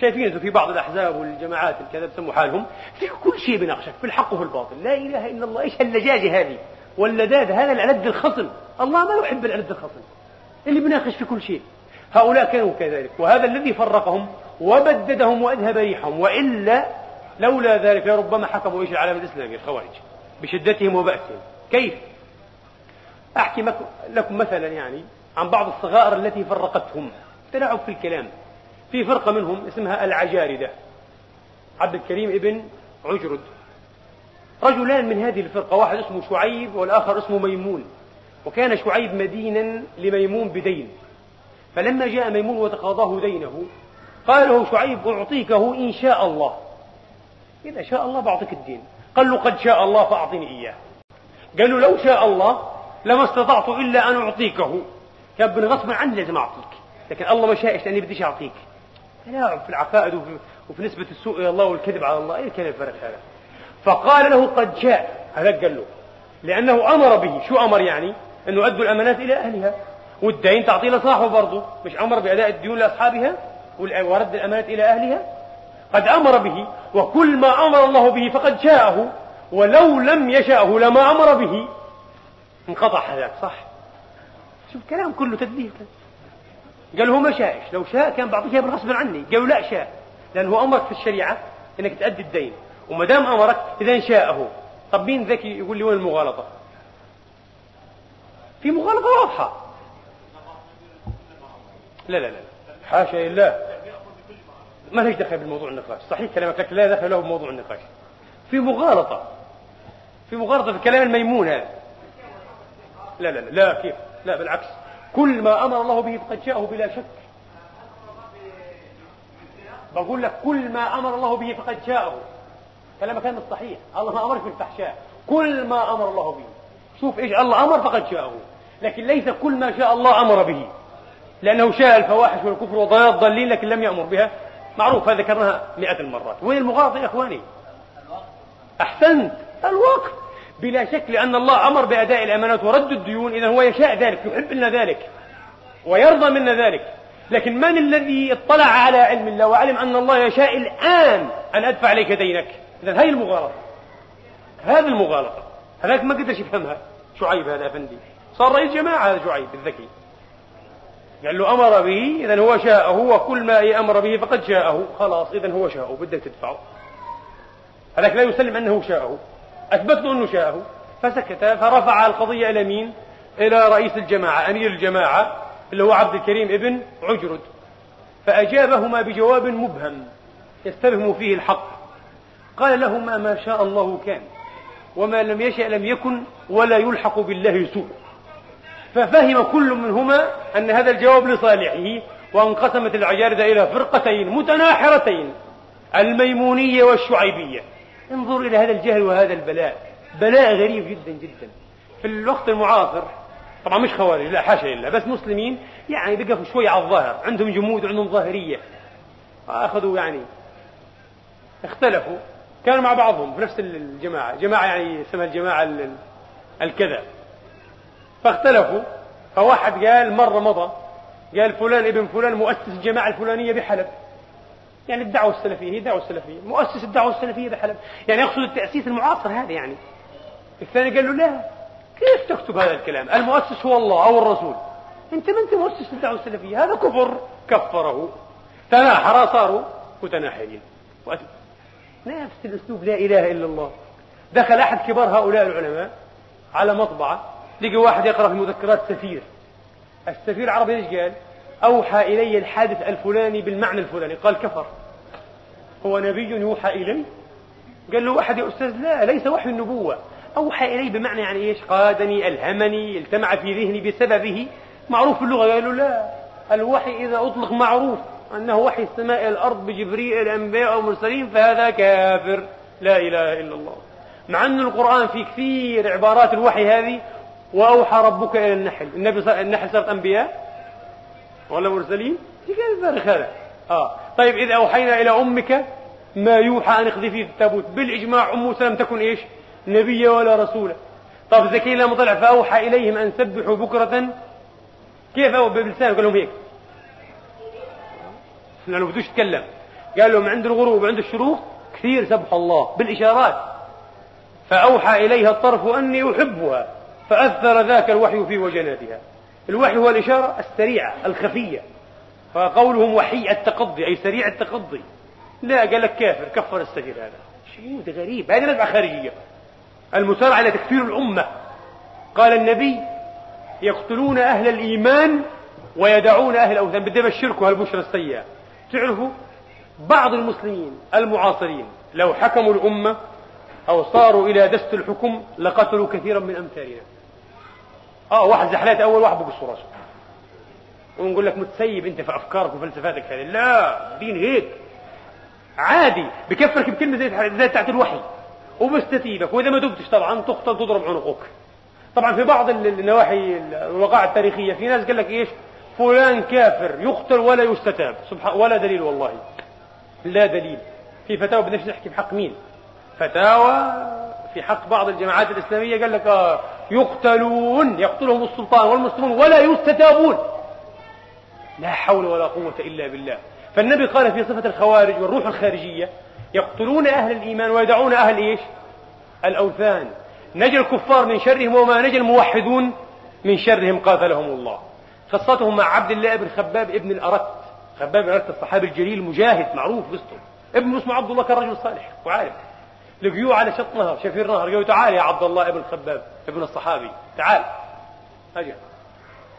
شايفين في بعض الأحزاب والجماعات الكذا بسموا حالهم في كل شيء بناقشك في الحق وفي الباطل. لا إله إلا الله. إيش اللجاجة هذه؟ واللداد هذا الألد الخصم. الله ما يحب الألد الخصم. اللي بناقش في كل شيء. هؤلاء كانوا كذلك. وهذا الذي فرقهم وبددهم وأذهب ريحهم. وإلا لولا ذلك لربما حكموا إيش العالم الإسلامي الخوارج بشدتهم وبأسهم. كيف؟ أحكي لكم مثلا يعني عن بعض الصغائر التي فرقتهم. تلاعب في الكلام. في فرقة منهم اسمها العجاردة. عبد الكريم ابن عجرد. رجلان من هذه الفرقة واحد اسمه شعيب والآخر اسمه ميمون. وكان شعيب مدينا لميمون بدين. فلما جاء ميمون وتقاضاه دينه قال له شعيب أعطيكه إن شاء الله. إذا شاء الله بعطيك الدين. قال له قد شاء الله فأعطني إياه. قال له لو شاء الله لما استطعت إلا أن أعطيكه. كان غصبا عني لازم أعطيك. لكن الله ما شاءش لأني بديش أعطيك. تلاعب في العقائد وفي, وفي نسبة السوء إلى الله والكذب على الله إيه كان الفرق هذا؟ فقال له قد شاء هذا قال له لأنه أمر به. شو أمر يعني؟ أنه أدوا الأمانات إلى أهلها. والدين تعطيه لصاحبه برضه. مش أمر بأداء الديون لأصحابها؟ ورد الأمانات إلى أهلها؟ قد أمر به وكل ما أمر الله به فقد شاءه ولو لم يشأه لما أمر به. انقطع هذاك صح؟ شوف كلام كله تدبير قال هو ما شاءش لو شاء كان بعطيك بالغصب عني. قالوا لا شاء لأنه أمرك في الشريعة أنك تأدي الدين. وما دام أمرك إذا شاءه. طب مين ذكي يقول لي وين المغالطة؟ في مغالطة واضحة. لا لا لا حاشا لله ما ليش دخل بالموضوع النقاش. صحيح كلامك لكن لا دخل له بموضوع النقاش. في مغالطة. في مغالطة في الكلام الميمون هذا لا لا لا. لا كيف؟ لا بالعكس. كل ما أمر الله به فقد جاءه بلا شك. بقول لك كل ما أمر الله به فقد جاءه. كلامك كان صحيح. الله ما أمرك بالفحشاء. كل ما أمر الله به. شوف إيش الله أمر فقد جاءه. لكن ليس كل ما شاء الله أمر به. لأنه شاء الفواحش والكفر وضلال الضالين لكن لم يأمر بها. معروف هذا ذكرناها مئة المرات. وين المغالطة يا إخواني؟ أحسنت. الوقت. بلا شك لأن الله أمر بأداء الأمانات ورد الديون إذا هو يشاء ذلك يحب لنا ذلك ويرضى منا ذلك. لكن من الذي اطلع على علم الله وعلم أن الله يشاء الآن أن أدفع عليك دينك؟ إذا هذه المغالطة هذه المغالطة هذاك ما قدرش يفهمها شعيب هذا أفندي. صار رئيس جماعة هذا شعيب الذكي. قال له أمر به إذا هو شاءه وكل ما أمر به فقد شاءه. خلاص إذا هو شاءه بدك تدفعه. هذاك لا يسلم أنه شاءه. أثبت له أنه شاءه فسكت فرفع القضية إلى مين؟ إلى رئيس الجماعة أمير الجماعة اللي هو عبد الكريم ابن عجرد. فأجابهما بجواب مبهم يستبهم فيه الحق. قال لهما ما شاء الله كان وما لم يشأ لم يكن ولا يلحق بالله سوء. ففهم كل منهما أن هذا الجواب لصالحه وانقسمت العجاردة إلى فرقتين متناحرتين الميمونية والشعيبية. انظر إلى هذا الجهل وهذا البلاء. بلاء غريب جدا جدا. في الوقت المعاصر طبعا مش خوارج لا حاشا لله بس مسلمين يعني بقفوا شوي على الظاهر عندهم جمود وعندهم ظاهرية. أخذوا يعني اختلفوا كانوا مع بعضهم في نفس الجماعة. جماعة يعني اسمها الجماعة الكذا. فاختلفوا فواحد قال مرة مضى قال فلان ابن فلان مؤسس الجماعة الفلانية بحلب. يعني الدعوة السلفية هي الدعوة السلفية. مؤسس الدعوة السلفية بحلب يعني يقصد التأسيس المعاصر هذا يعني. الثاني قال له لا. كيف تكتب هذا الكلام؟ المؤسس هو الله أو الرسول؟ أنت ما أنت مؤسس الدعوة السلفية؟ هذا كفر. كفره. تناحر صاروا متناحرين. نفس الأسلوب لا إله إلا الله. دخل أحد كبار هؤلاء العلماء على مطبعة لقي واحد يقرأ في مذكرات سفير. السفير العربي إيش قال؟ أوحى إلي الحادث الفلاني بالمعنى الفلاني قال كفر. هو نبي يوحى إلي؟ قال له واحد يا أستاذ لا ليس وحي النبوة. أوحى إلي بمعنى يعني إيش؟ قادني ألهمني التمع في ذهني بسببه. معروف في اللغة؟ قال له لا. الوحي إذا أطلق معروف أنه وحي السماء الأرض بجبريل الأنبياء أو المرسلين فهذا كافر. لا إله إلا الله. مع أن القرآن في كثير عبارات الوحي هذه وأوحى ربك إلى النحل. النبي النحل صارت أنبياء ولا مرسلين؟ كيف الفارق هذا آه. طيب إذا أوحينا إلى أمك ما يوحى أن اقذفيه في التابوت. بالإجماع أم موسى لم تكن إيش؟ نبيا ولا رسولا طب زكي لما طلع فأوحى إليهم أن سبحوا بكرة. كيف أو بلسانه؟ قال لهم هيك. لأنه بدوش يتكلم. قال لهم عند الغروب وعند الشروق كثير سبح الله بالإشارات. فأوحى إليها الطرف أني أحبها فأثر ذاك الوحي في وجناتها. الوحي هو الإشارة السريعة الخفية فقولهم وحي التقضي أي سريع التقضي. لا قال لك كافر كفر السفير هذا. شيء غريب هذه نزعة خارجية. المسارعة إلى تكفير الأمة. قال النبي يقتلون أهل الإيمان ويدعون أهل الأوثان بدهم الشرك هالبشرى السيئة. تعرفوا بعض المسلمين المعاصرين لو حكموا الأمة أو صاروا إلى دست الحكم لقتلوا كثيرا من أمثالنا. آه واحد زحلات أول واحد بقص راسه. ونقول لك متسيب أنت في أفكارك وفلسفاتك هذه. لا دين هيك. عادي. بكفرك بكلمة زي زي بتاعت الوحي. وبستتيبك وإذا ما تبتش طبعا تقتل تضرب عنقك. طبعا في بعض النواحي الوقائع التاريخية في ناس قال لك إيش؟ فلان كافر يقتل ولا يستتاب. سبحان ولا دليل والله. لا دليل. في فتاوى بدناش نحكي بحق مين؟ فتاوى في حق بعض الجماعات الإسلامية قال لك آه يقتلون يقتلهم السلطان والمسلمون ولا يستتابون لا حول ولا قوة إلا بالله. فالنبي قال في صفة الخوارج والروح الخارجية يقتلون أهل الإيمان ويدعون أهل إيش؟ الأوثان. نجى الكفار من شرهم وما نجى الموحدون من شرهم قاتلهم الله. قصتهم مع عبد الله بن خباب ابن الأرت. خباب بن الأرت الصحابي الجليل مجاهد معروف قصته ابن اسمه عبد الله كان رجل صالح وعارف. لقيوه على شط نهر شفير نهر. قالوا تعال يا عبد الله ابن خباب ابن الصحابي تعال. أجل.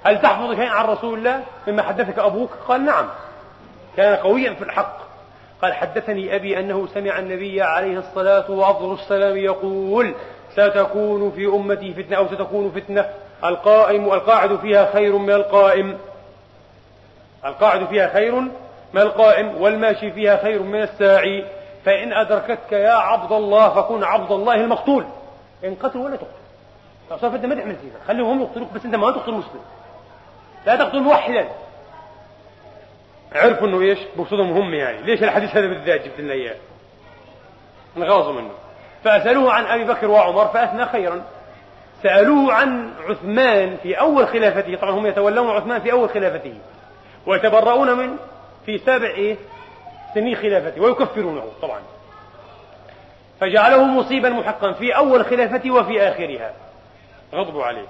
هل تحفظ شيئا عن رسول الله مما حدثك أبوك؟ قال نعم. كان قويا في الحق. قال حدثني أبي أنه سمع النبي عليه الصلاة وأفضل السلام يقول ستكون في أمتي فتنة أو ستكون فتنة. القائم القاعد فيها خير من القائم. القاعد فيها خير من القائم والماشي فيها خير من الساعي. فإن أدركتك يا عبد الله فكن عبد الله المقتول. إن قتل ولا تقتل. فصار أنت ما تعمل فيها خليهم هم يقتلوك بس أنت ما تقتل مسلم. لا تقتل موحدا. عرفوا إنه إيش؟ بقصدهم هم يعني. ليش الحديث هذا بالذات جبت لنا إياه؟ انغاظوا منه فسألوه عن أبي بكر وعمر فأثنى خيرا. سألوه عن عثمان في أول خلافته. طبعا هم يتولون عثمان في أول خلافته. ويتبرؤون من في سابع إيه؟ سنين خلافته ويكفرونه طبعا. فجعله مصيبا محقا في أول خلافته وفي آخرها. غضبوا عليه.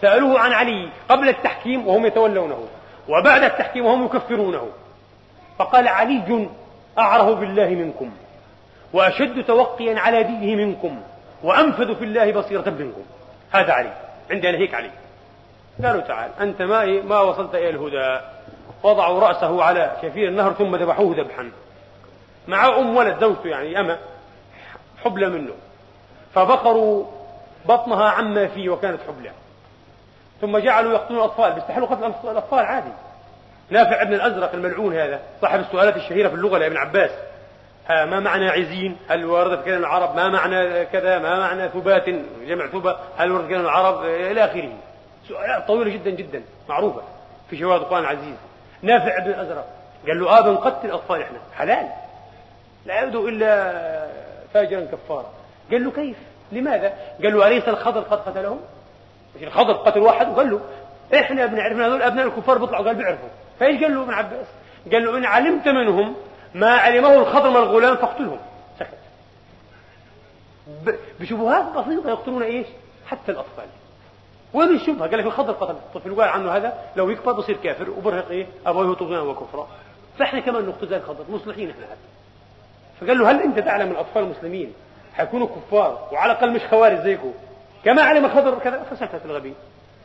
سألوه عن علي قبل التحكيم وهم يتولونه. وبعد التحكيم وهم يكفرونه. فقال علي أعره بالله منكم. وأشد توقيا على دينه منكم. وأنفذ في الله بصيرة منكم. هذا علي. عندي أنا هيك علي. قالوا تعال أنت ما ما وصلت إلى الهدى. وضعوا رأسه على شفير النهر ثم ذبحوه ذبحا. مع أم ولد زوجته يعني أما حبلى منه. فبقروا بطنها عما فيه وكانت حبلى ثم جعلوا يقتلون الأطفال. بيستحلوا قتل الأطفال عادي. نافع ابن الأزرق الملعون هذا صاحب السؤالات الشهيرة في اللغة لابن عباس. ما معنى عزين؟ هل ورد في كلام العرب؟ ما معنى كذا؟ ما معنى ثبات؟ جمع ثبة. هل ورد في كلام العرب؟ إلى آخره. سؤالات طويلة جدا جدا معروفة في شواهد القرآن العزيز. نافع ابن الأزرق قال له آه بنقتل الأطفال إحنا. حلال. لا يبدو إلا فاجرا كفارا قال له كيف؟ لماذا؟ قال له أليس الخضر قد قتلهم؟ الخضر؟ قتل واحد؟ وقال له إحنا بنعرف هذول أبناء الكفار بيطلعوا قال بيعرفوا فإيش قال له ابن عباس؟ قال له إن علمت منهم ما علمه الخضر من الغلام فاقتلهم. سكت. بشبهات بسيطة يقتلون إيش؟ حتى الأطفال. وين الشبهة قال لك الخضر قتل. الطفل وقال عنه هذا لو يكبر بصير كافر وبرهق إيه؟ أبويه طغيانا وكفرا فإحنا كمان نقتل زي الخضر مصلحين إحنا هذا. فقال له هل أنت تعلم الأطفال المسلمين حيكونوا كفار وعلى الأقل مش خوارج زيكم؟ كما علم الخضر كذا فسكت الغبي.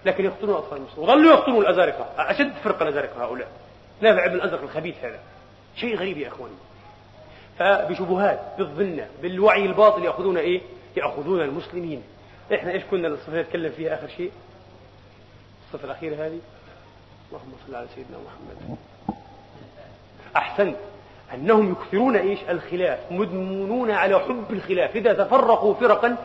لكن يقتلون اطفال المسلمين. وظلوا يقتلون الازارقه أشد فرقه الازارقه هؤلاء. نافع ابن الأزرق الخبيث هذا. شيء غريب يا إخواني. فبشبهات بالظنة بالوعي الباطل يأخذون إيه؟ يأخذون المسلمين. إحنا إيش كنا الصفة نتكلم فيها آخر شيء؟ الصفة الأخيرة هذه. اللهم صل على سيدنا محمد. أحسنت. أنهم يكثرون إيش الخلاف مدمنون على حب الخلاف. إذا تفرقوا فرقا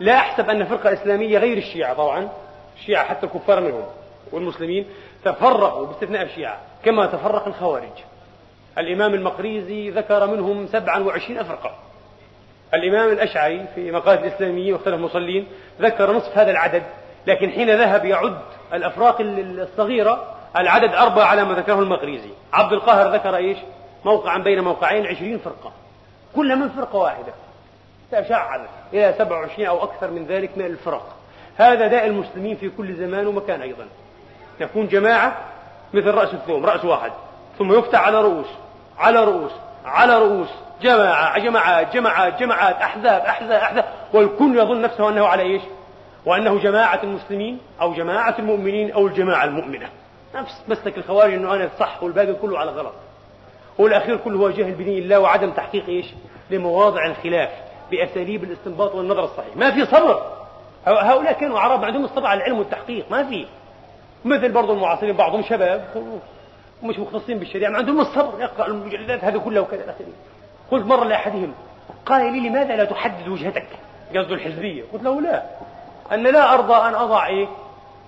لا أحسب أن فرقة إسلامية غير الشيعة طبعا. الشيعة حتى الكفار منهم والمسلمين تفرقوا باستثناء الشيعة كما تفرق الخوارج. الإمام المقريزي ذكر منهم سبعا وعشرين فرقة. الإمام الأشعري في مقالة الإسلاميين واختلف المصلين ذكر نصف هذا العدد لكن حين ذهب يعد الأفراق الصغيرة العدد أربعة على ما ذكره المقريزي. عبد القاهر ذكر إيش؟ موقعا بين موقعين عشرين فرقة. كل من فرقة واحدة. تشعب إلى سبع وعشرين أو أكثر من ذلك من الفرق. هذا داء المسلمين في كل زمان ومكان أيضا. تكون جماعة مثل رأس الثوم رأس واحد. ثم يفتح على رؤوس على رؤوس على رؤوس. جماعة جماعات جماعات جماعات. أحزاب أحزاب أحزاب. والكل يظن نفسه أنه على إيش؟ وأنه جماعة المسلمين أو جماعة المؤمنين أو الجماعة المؤمنة. نفس مسلك الخوارج أنه أنا الصح والباقي كله على غلط. والأخير كله هو جهل بدين الله وعدم تحقيق إيش؟ لمواضع الخلاف بأساليب الاستنباط والنظر الصحيح. ما في صبر. هؤلاء كانوا عرب عندهم الصبر على العلم والتحقيق. ما في. مثل برضو المعاصرين بعضهم شباب ومش مختصين بالشريعة ما عندهم الصبر. يقرأ المجلدات هذه كلها وكذا قلت مرة لأحدهم قال لي لماذا لا تحدد وجهتك؟ قصده الحزبية. قلت له لا. أن لا أرضى أن أضع إيه؟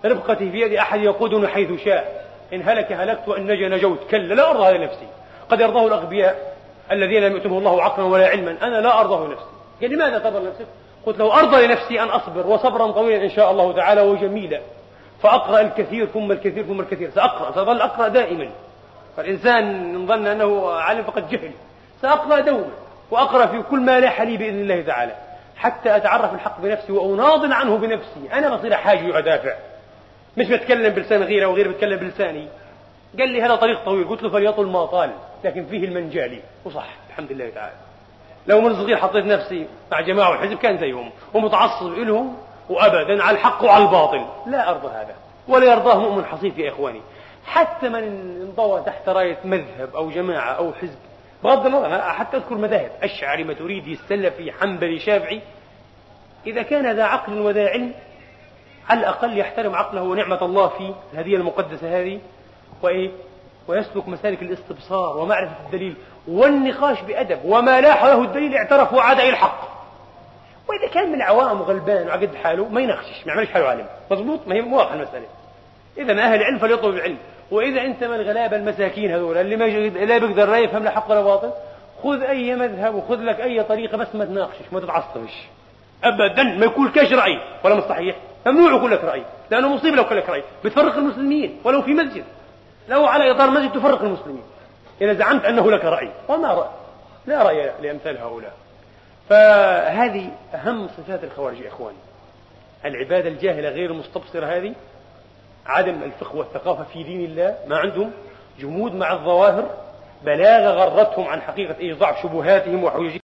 ربقتي في يد أحد يقودني حيث شاء. إن هلك هلكت وإن نجا نجوت. كلا لا أرضى هذا نفسي قد يرضاه الأغبياء الذين لم يؤتهم الله عقلا ولا علما. أنا لا أرضاه لنفسي. قال لماذا ترضى لنفسك؟ قلت له أرضى لنفسي أن أصبر وصبرا طويلا إن شاء الله تعالى وجميلا. فأقرأ الكثير ثم الكثير ثم الكثير. سأقرأ. سأظل أقرأ دائما. فالإنسان إن ظن أنه عالم فقد جهل. سأقرأ دوما وأقرأ في كل ما لاح لي بإذن الله تعالى. حتى أتعرف الحق بنفسي وأناضل عنه بنفسي. أنا بصير حاجي وأدافع. مش بتكلم بلسان غيره وغيره بتكلم بلساني. قال لي هذا طريق طويل. قلت له فليطل ما طال. لكن فيه المنجالي وصح. الحمد لله تعالى. لو من صغير حطيت نفسي مع جماعة الحزب كان زيهم. ومتعصب لهم وأبدا على الحق وعلى الباطل. لا أرضى هذا. ولا يرضاه مؤمن حصيف يا إخواني. حتى من انضوى تحت راية مذهب أو جماعة أو حزب. بغض النظر حتى أذكر مذاهب. أشعري ماتريدي السلفي حنبلي شافعي. إذا كان ذا عقل وذا علم على الأقل يحترم عقله ونعمة الله في الهدية المقدسة هذه. وإيه؟ ويسلك مسالك الاستبصار ومعرفة الدليل والنقاش بأدب وما لاح له الدليل اعترف وعاد إلى الحق. وإذا كان من العوام غلبان وعقد حاله ما يناقشش ما يعملش حاله عالم. مضبوط ما هي واضحة المسألة. إذا أهل العلم فليطلب العلم. وإذا أنت من الغلابة المساكين هذول اللي ما لا بيقدر لا يفهم لا حق ولا باطل خذ أي مذهب وخذ لك أي طريقة بس ما تناقشش ما تتعصبش. أبدا ما يقول كاش رأي ولا مش صحيح ممنوع يقول لك رأي لأنه مصيبة لو قال لك رأي. بتفرق المسلمين ولو في مسجد. لو على إطار مسجد تفرق المسلمين. إذا زعمت أنه لك رأي. وما رأي. لا رأي لأمثال هؤلاء. فهذه أهم صفات الخوارج يا إخواني. العبادة الجاهلة غير المستبصرة هذه. عدم الفقه والثقافة في دين الله. ما عندهم؟ جمود مع الظواهر. بلاغة غرتهم عن حقيقة إيضاع شبهاتهم وحججهم